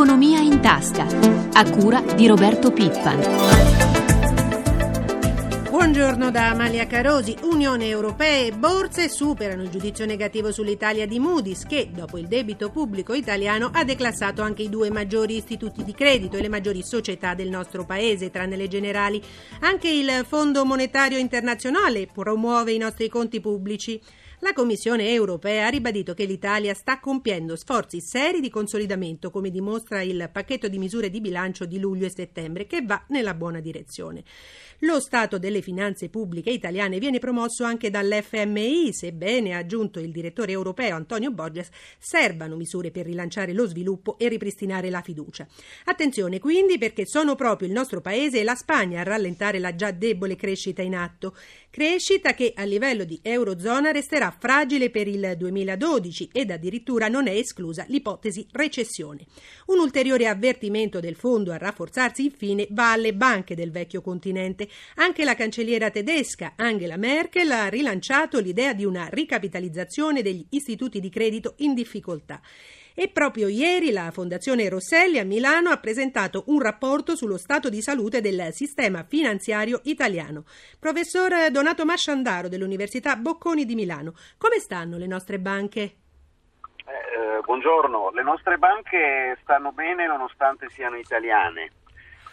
Economia in tasca, a cura di Roberto Pippan. Buongiorno da Amalia Carosi. Unione Europea e borse superano il giudizio negativo sull'Italia di Moody's che, dopo il debito pubblico italiano, ha declassato anche i due maggiori istituti di credito e le maggiori società del nostro paese, tranne le generali. Anche il Fondo Monetario Internazionale promuove i nostri conti pubblici. La Commissione europea ha ribadito che l'Italia sta compiendo sforzi seri di consolidamento, come dimostra il pacchetto di misure di bilancio di luglio e settembre, che va nella buona direzione. Lo stato delle finanze pubbliche italiane viene promosso anche dall'FMI, sebbene, ha aggiunto il direttore europeo Antonio Borges, servano misure per rilanciare lo sviluppo e ripristinare la fiducia. Attenzione quindi perché sono proprio il nostro paese e la Spagna a rallentare la già debole crescita in atto. Crescita che a livello di Eurozona resterà fragile per il 2012 ed addirittura non è esclusa l'ipotesi recessione. Un ulteriore avvertimento del fondo a rafforzarsi infine va alle banche del vecchio continente. Anche la cancelliera tedesca Angela Merkel ha rilanciato l'idea di una ricapitalizzazione degli istituti di credito in difficoltà. E proprio ieri la Fondazione Rosselli a Milano ha presentato un rapporto sullo stato di salute del sistema finanziario italiano. Professor Donato Masciandaro dell'Università Bocconi di Milano, come stanno le nostre banche? Eh, eh buongiorno, le nostre banche stanno bene nonostante siano italiane.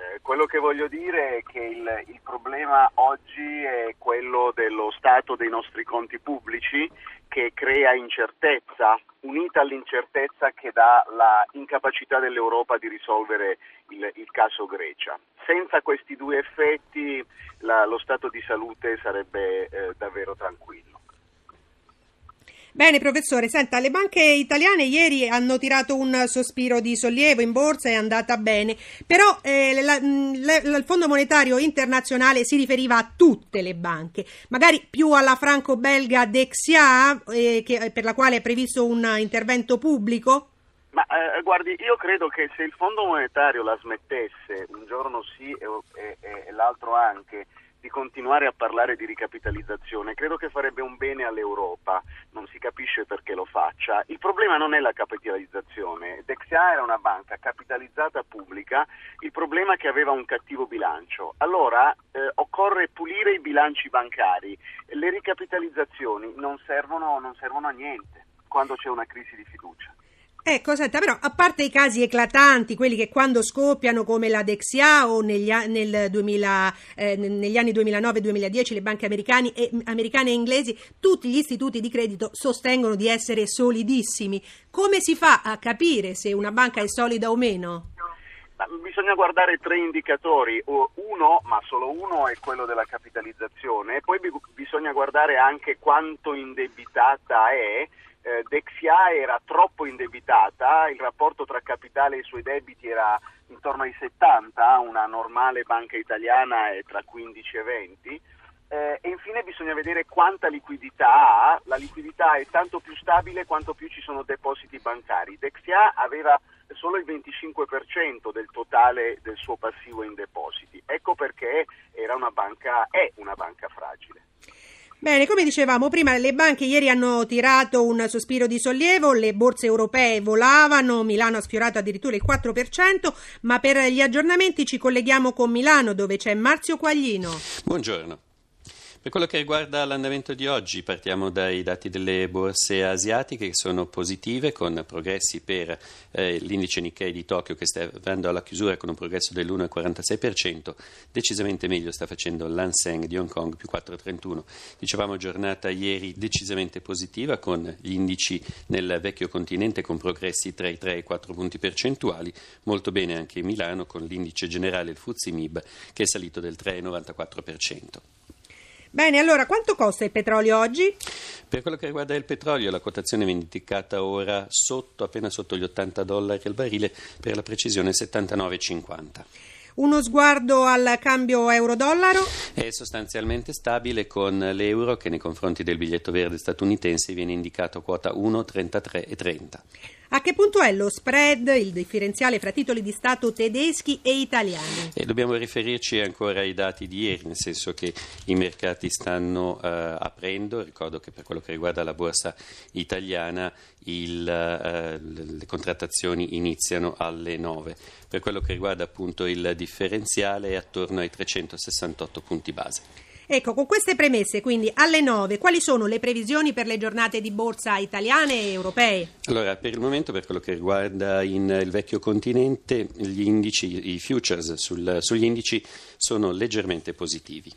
Eh, quello che voglio dire è che il, il, problema oggi è quello dello stato dei nostri conti pubblici che crea incertezza, unita all'incertezza che dà la incapacità dell'Europa di risolvere il, il caso Grecia. Senza questi due effetti la, lo stato di salute sarebbe eh, davvero tranquillo. Bene, professore, senta, le banche italiane ieri hanno tirato un sospiro di sollievo in borsa, è andata bene, però eh, la, la, il Fondo Monetario Internazionale si riferiva a tutte le banche, magari più alla franco-belga Dexia, eh, che, per la quale è previsto un intervento pubblico? Ma eh, guardi, io credo che se il Fondo Monetario la smettesse un giorno sì e, e, e l'altro anche, di continuare a parlare di ricapitalizzazione, credo che farebbe un bene all'Europa, non si capisce perché lo faccia. Il problema non è la capitalizzazione, Dexia era una banca capitalizzata pubblica, il problema è che aveva un cattivo bilancio. Allora eh, occorre pulire i bilanci bancari, le ricapitalizzazioni non servono, non servono a niente quando c'è una crisi di fiducia. Ecco, senta, però, a parte i casi eclatanti, quelli che quando scoppiano come la Dexia o negli, nel 2000, eh, negli anni 2009-2010 le banche americane e, americane e inglesi, tutti gli istituti di credito sostengono di essere solidissimi. Come si fa a capire se una banca è solida o meno? Bisogna guardare tre indicatori, uno, ma solo uno, è quello della capitalizzazione, e poi bisogna guardare anche quanto indebitata è eh, Dexia era troppo indebitata, il rapporto tra capitale e suoi debiti era intorno ai 70, una normale banca italiana è tra 15 e 20. Eh, e infine bisogna vedere quanta liquidità ha, la liquidità è tanto più stabile quanto più ci sono depositi bancari. Dexia aveva solo il 25% del totale del suo passivo in depositi, ecco perché era una banca, è una banca fragile. Bene, come dicevamo prima, le banche ieri hanno tirato un sospiro di sollievo, le borse europee volavano, Milano ha sfiorato addirittura il 4%, ma per gli aggiornamenti ci colleghiamo con Milano dove c'è Marzio Quaglino. Buongiorno. Per quello che riguarda l'andamento di oggi, partiamo dai dati delle borse asiatiche che sono positive con progressi per eh, l'indice Nikkei di Tokyo che sta arrivando alla chiusura con un progresso dell'1,46%, decisamente meglio sta facendo l'Hanseng di Hong Kong più 4,31%. Dicevamo giornata ieri decisamente positiva con gli indici nel vecchio continente con progressi tra i 3 e i 4 punti percentuali, molto bene anche Milano con l'indice generale il Fuzzi Mib che è salito del 3,94%. Bene, allora quanto costa il petrolio oggi? Per quello che riguarda il petrolio, la quotazione viene indicata ora sotto, appena sotto gli 80 dollari al barile, per la precisione 79,50. Uno sguardo al cambio euro-dollaro? È sostanzialmente stabile con l'euro che nei confronti del biglietto verde statunitense viene indicato quota 1,33,30. A che punto è lo spread, il differenziale fra titoli di Stato tedeschi e italiani? E dobbiamo riferirci ancora ai dati di ieri, nel senso che i mercati stanno uh, aprendo. Ricordo che per quello che riguarda la borsa italiana il, uh, le contrattazioni iniziano alle 9. Per quello che riguarda appunto il differenziale è attorno ai 368 punti base. Ecco, con queste premesse, quindi alle 9, quali sono le previsioni per le giornate di borsa italiane e europee? Allora, per il momento, per quello che riguarda il vecchio continente, gli indici, i futures sul, sugli indici sono leggermente positivi.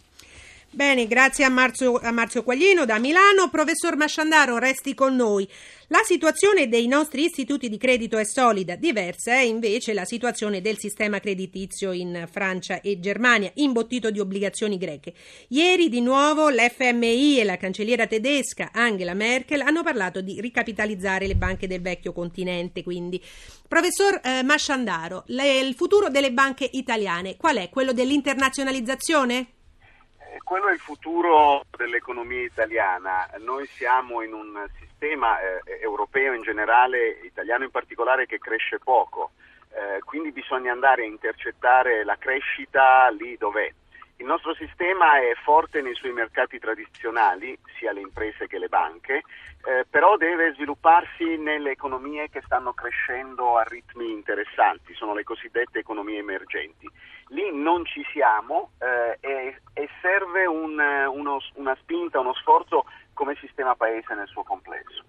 Bene, grazie a Marzio, a Marzio Quaglino da Milano. Professor Masciandaro, resti con noi. La situazione dei nostri istituti di credito è solida, diversa è invece la situazione del sistema creditizio in Francia e Germania, imbottito di obbligazioni greche. Ieri di nuovo l'FMI e la cancelliera tedesca Angela Merkel hanno parlato di ricapitalizzare le banche del vecchio continente, quindi. Professor eh, Masciandaro, le, il futuro delle banche italiane qual è? Quello dell'internazionalizzazione? Quello è il futuro dell'economia italiana. Noi siamo in un sistema eh, europeo in generale, italiano in particolare, che cresce poco, eh, quindi bisogna andare a intercettare la crescita lì dov'è. Il nostro sistema è forte nei suoi mercati tradizionali, sia le imprese che le banche, eh, però deve svilupparsi nelle economie che stanno crescendo a ritmi interessanti, sono le cosiddette economie emergenti. Lì non ci siamo eh, e, e, serve un, uno, una spinta, uno sforzo come sistema paese nel suo complesso.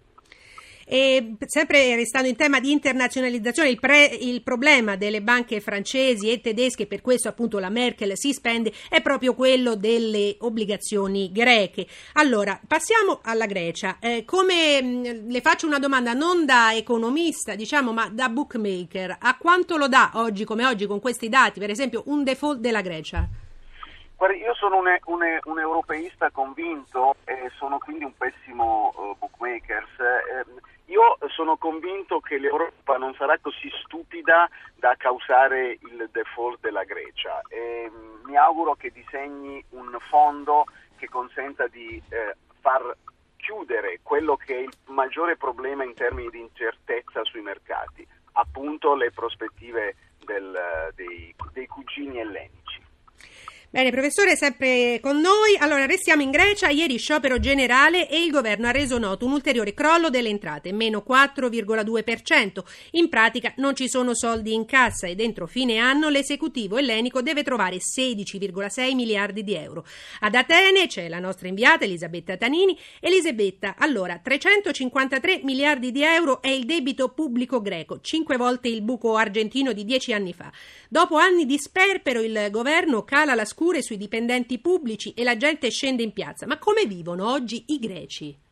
E sempre restando in tema di internazionalizzazione, il, pre, il, problema delle banche francesi e tedesche, per questo appunto la Merkel si spende, è proprio quello delle obbligazioni greche. Allora, passiamo alla Grecia. Eh, come le faccio una domanda non da economista, diciamo, ma da bookmaker, a quanto lo dà oggi come oggi con questi dati, per esempio, un default della Grecia? Guardi, io sono un, un, un, europeista convinto e sono quindi un pessimo uh, bookmaker. Eh, io sono convinto che l'Europa non sarà così stupida da causare il default della Grecia e mm, mi auguro che disegni un fondo che consenta di eh, far chiudere quello che è il maggiore problema in termini di incertezza sui mercati, appunto le prospettive del, dei, dei cugini ellenici. Bene, professore, sempre con noi. Allora, restiamo in Grecia. Ieri sciopero generale e il governo ha reso noto un ulteriore crollo delle entrate, meno 4,2%. In pratica non ci sono soldi in cassa e dentro fine anno l'esecutivo ellenico deve trovare 16,6 miliardi di euro. Ad Atene c'è la nostra inviata Elisabetta Tanini. Elisabetta, allora, 353 miliardi di euro è il debito pubblico greco, cinque volte il buco argentino di dieci anni fa. Dopo anni di sperpero il governo cala la scure sui dipendenti pubblici e la gente scende in piazza. Ma come vivono oggi i greci?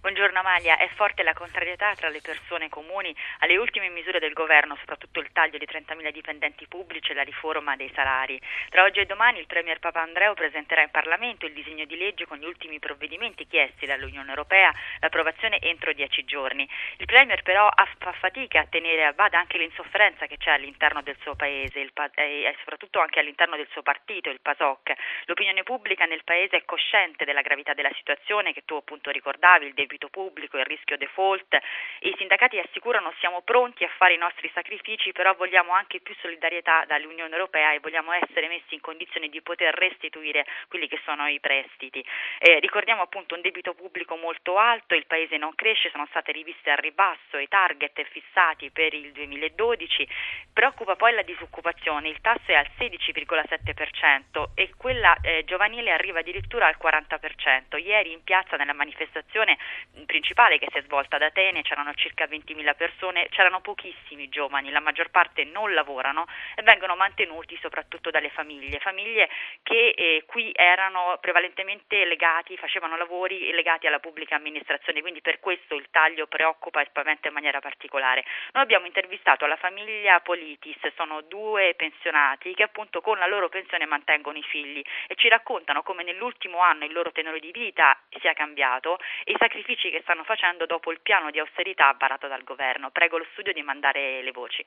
Buongiorno Amalia, è forte la contrarietà tra le persone comuni alle ultime misure del governo, soprattutto il taglio di 30.000 dipendenti pubblici e la riforma dei salari. Tra oggi e domani il Premier Papandreou presenterà in Parlamento il disegno di legge con gli ultimi provvedimenti chiesti dall'Unione Europea, l'approvazione entro dieci giorni. Il Premier però fa fatica a tenere a bada anche l'insofferenza che c'è all'interno del suo paese e soprattutto anche all'interno del suo partito, il PASOK. L'opinione pubblica nel paese è cosciente della gravità della situazione che tu appunto ricordavi, il debito pubblico, il rischio default. I sindacati assicurano siamo pronti a fare i nostri sacrifici, però vogliamo anche più solidarietà dall'Unione Europea e vogliamo essere messi in condizione di poter restituire quelli che sono i prestiti. Eh, ricordiamo appunto un debito pubblico molto alto, il paese non cresce, sono state riviste al ribasso i target fissati per il 2012, preoccupa poi la disoccupazione, il tasso è al 16,7% e quella eh, giovanile arriva addirittura al 40%. Ieri in piazza nella manifestazione principale che si è svolta ad Atene, c'erano circa 20.000 persone, c'erano pochissimi giovani, la maggior parte non lavorano e vengono mantenuti soprattutto dalle famiglie, famiglie che eh, qui erano prevalentemente legati, facevano lavori legati alla pubblica amministrazione, quindi per questo il taglio preoccupa e spaventa in maniera particolare. Noi abbiamo intervistato la famiglia Politis, sono due pensionati che appunto con la loro pensione mantengono i figli e ci raccontano come nell'ultimo anno il loro tenore di vita sia cambiato e i sacrifici che stanno facendo dopo il piano di austerità varato dal governo. Prego lo studio di mandare le voci.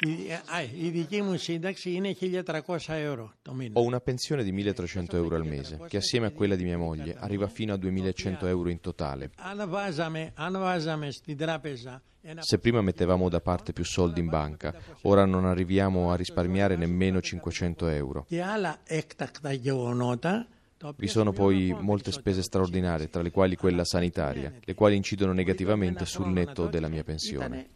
Η, α, η δική μου σύνταξη είναι 1.300 euro το μήνα. Ho una pensione di 1.300 euro al mese, che assieme a quella di mia moglie arriva fino a 2.100 euro in totale. Αν βάζαμε, αν βάζαμε στην τράπεζα ένα Se prima mettevamo da parte più soldi in banca, ora non arriviamo a risparmiare nemmeno 500 euro. και άλλα έκτακτα γεγονότα, τα οποία vi sono poi molte spese straordinarie, tra le quali quella sanitaria, le quali incidono negativamente sul netto della mia pensione.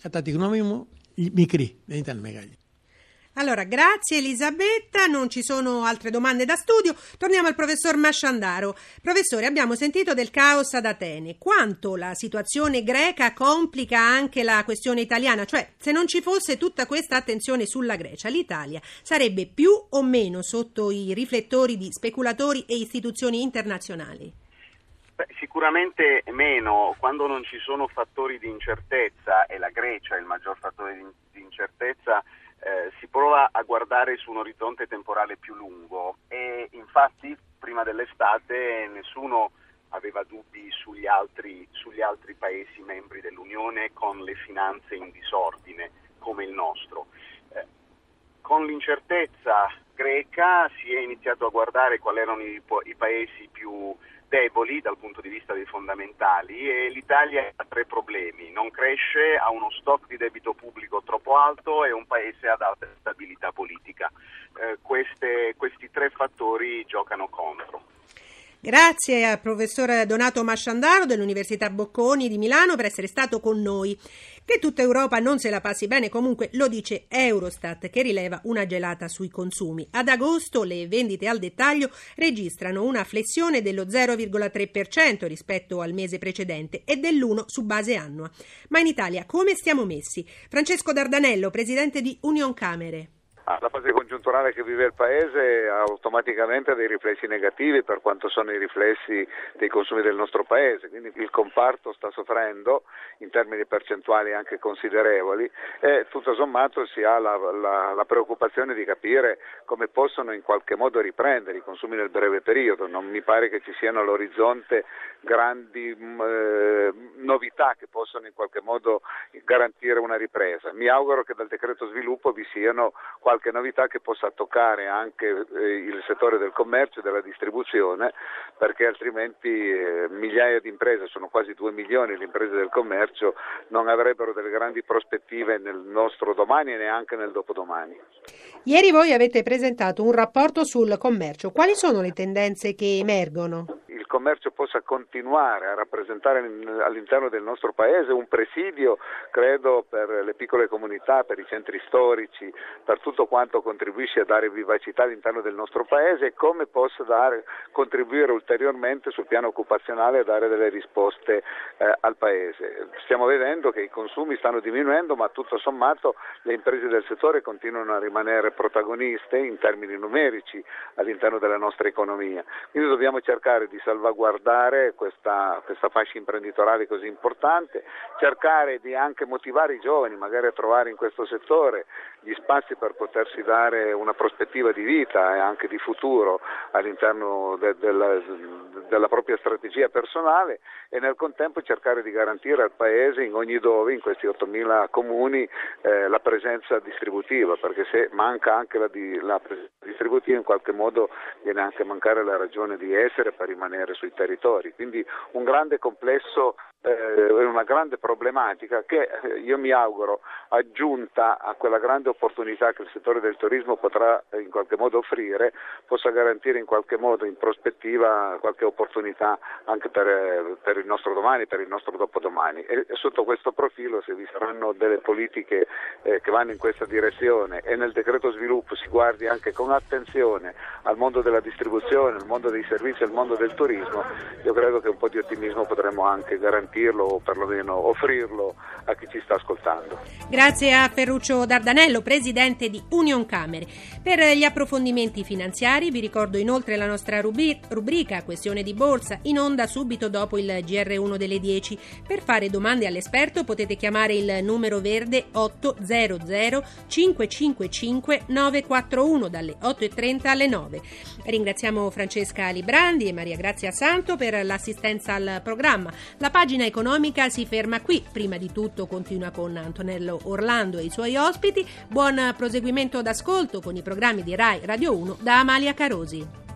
Allora, grazie Elisabetta, non ci sono altre domande da studio. Torniamo al professor Masciandaro. Professore, abbiamo sentito del caos ad Atene. Quanto la situazione greca complica anche la questione italiana? Cioè, se non ci fosse tutta questa attenzione sulla Grecia, l'Italia sarebbe più o meno sotto i riflettori di speculatori e istituzioni internazionali? Beh, sicuramente meno quando non ci sono fattori di incertezza e la Grecia è il maggior fattore di, di incertezza. Eh, si prova a guardare su un orizzonte temporale più lungo e infatti prima dell'estate nessuno aveva dubbi sugli altri, sugli altri paesi membri dell'Unione con le finanze in disordine come il nostro. Eh, con l'incertezza greca si è iniziato a guardare quali erano i, i paesi più deboli dal punto di vista dei fondamentali e l'Italia ha tre problemi, non cresce, ha uno stock di debito pubblico troppo alto e un paese ad alta stabilità politica. Eh, queste- questi tre fattori giocano contro. Grazie al professor Donato Masciandaro dell'Università Bocconi di Milano per essere stato con noi. Che tutta Europa non se la passi bene comunque lo dice Eurostat che rileva una gelata sui consumi. Ad agosto le vendite al dettaglio registrano una flessione dello 0,3% rispetto al mese precedente e dell'1 su base annua. Ma in Italia come stiamo messi? Francesco Dardanello, presidente di Union Camere. Ah, La fase congiunturale che vive il Paese ha automaticamente dei riflessi negativi per quanto sono i riflessi dei consumi del nostro Paese, quindi il comparto sta soffrendo in termini percentuali anche considerevoli e tutto sommato si ha la, la- la preoccupazione di capire come possono in qualche modo riprendere i consumi nel breve periodo, non mi pare che ci siano all'orizzonte grandi mh, eh, novità che possono in qualche modo garantire una ripresa. Mi auguro che dal decreto sviluppo vi siano qualche novità che possa toccare anche eh, il settore del commercio e della distribuzione, perché altrimenti eh, migliaia di imprese, sono quasi due milioni le imprese del commercio, non avrebbero delle grandi prospettive nel nostro domani e neanche nel dopodomani. Ieri voi avete presentato un rapporto sul commercio. Quali sono le tendenze che emergono? Il commercio possa continuare a rappresentare in- all'interno del nostro paese un presidio, credo, per le piccole comunità, per i centri storici, per tutto quanto contribuisce a dare vivacità all'interno del nostro paese e come possa dare, contribuire ulteriormente sul piano occupazionale a dare delle risposte eh, al paese. Stiamo vedendo che i consumi stanno diminuendo, ma tutto sommato le imprese del settore continuano a rimanere protagoniste in termini numerici all'interno della nostra economia. Quindi dobbiamo cercare di salvaguardare questa, questa fascia imprenditoriale così importante, cercare di anche motivare i giovani magari a trovare in questo settore gli spazi per potersi dare una prospettiva di vita e anche di futuro all'interno de- della, della propria strategia personale e nel contempo cercare di garantire al Paese in ogni dove, in questi 8.000 comuni, eh, la presenza distributiva, perché se manca anche la, la presenza distributiva in qualche modo viene anche a mancare la ragione di essere per rimanere sui territori. Quindi un grande complesso eh, una grande problematica che eh, io mi auguro aggiunta a quella grande opportunità che il settore del turismo potrà eh, in qualche modo offrire, possa garantire in qualche modo in prospettiva qualche opportunità anche per, per il nostro domani, per il nostro dopodomani. E, sotto questo profilo se vi saranno delle politiche eh, che vanno in questa direzione e nel decreto sviluppo si guardi anche con attenzione al mondo della distribuzione, al mondo dei servizi, al mondo del turismo, io credo che un po' di ottimismo potremmo anche garantirlo o perlomeno offrirlo a chi ci sta ascoltando. Grazie a Ferruccio Dardanello, presidente di Union Camere. Per gli approfondimenti finanziari vi ricordo inoltre la nostra rubrica Questione di borsa in onda subito dopo il GR1 delle 10. Per fare domande all'esperto potete chiamare il numero verde 800 555 941 dalle 8.30 alle 9. Ringraziamo Francesca Librandi e Maria Grazia Santo per l'assistenza al programma. La pagina economica si ferma qui. Prima di tutto continua con Antonello Orlando e i suoi ospiti. Buon proseguimento d'ascolto con i programmi di Rai Radio 1 da Amalia Carosi.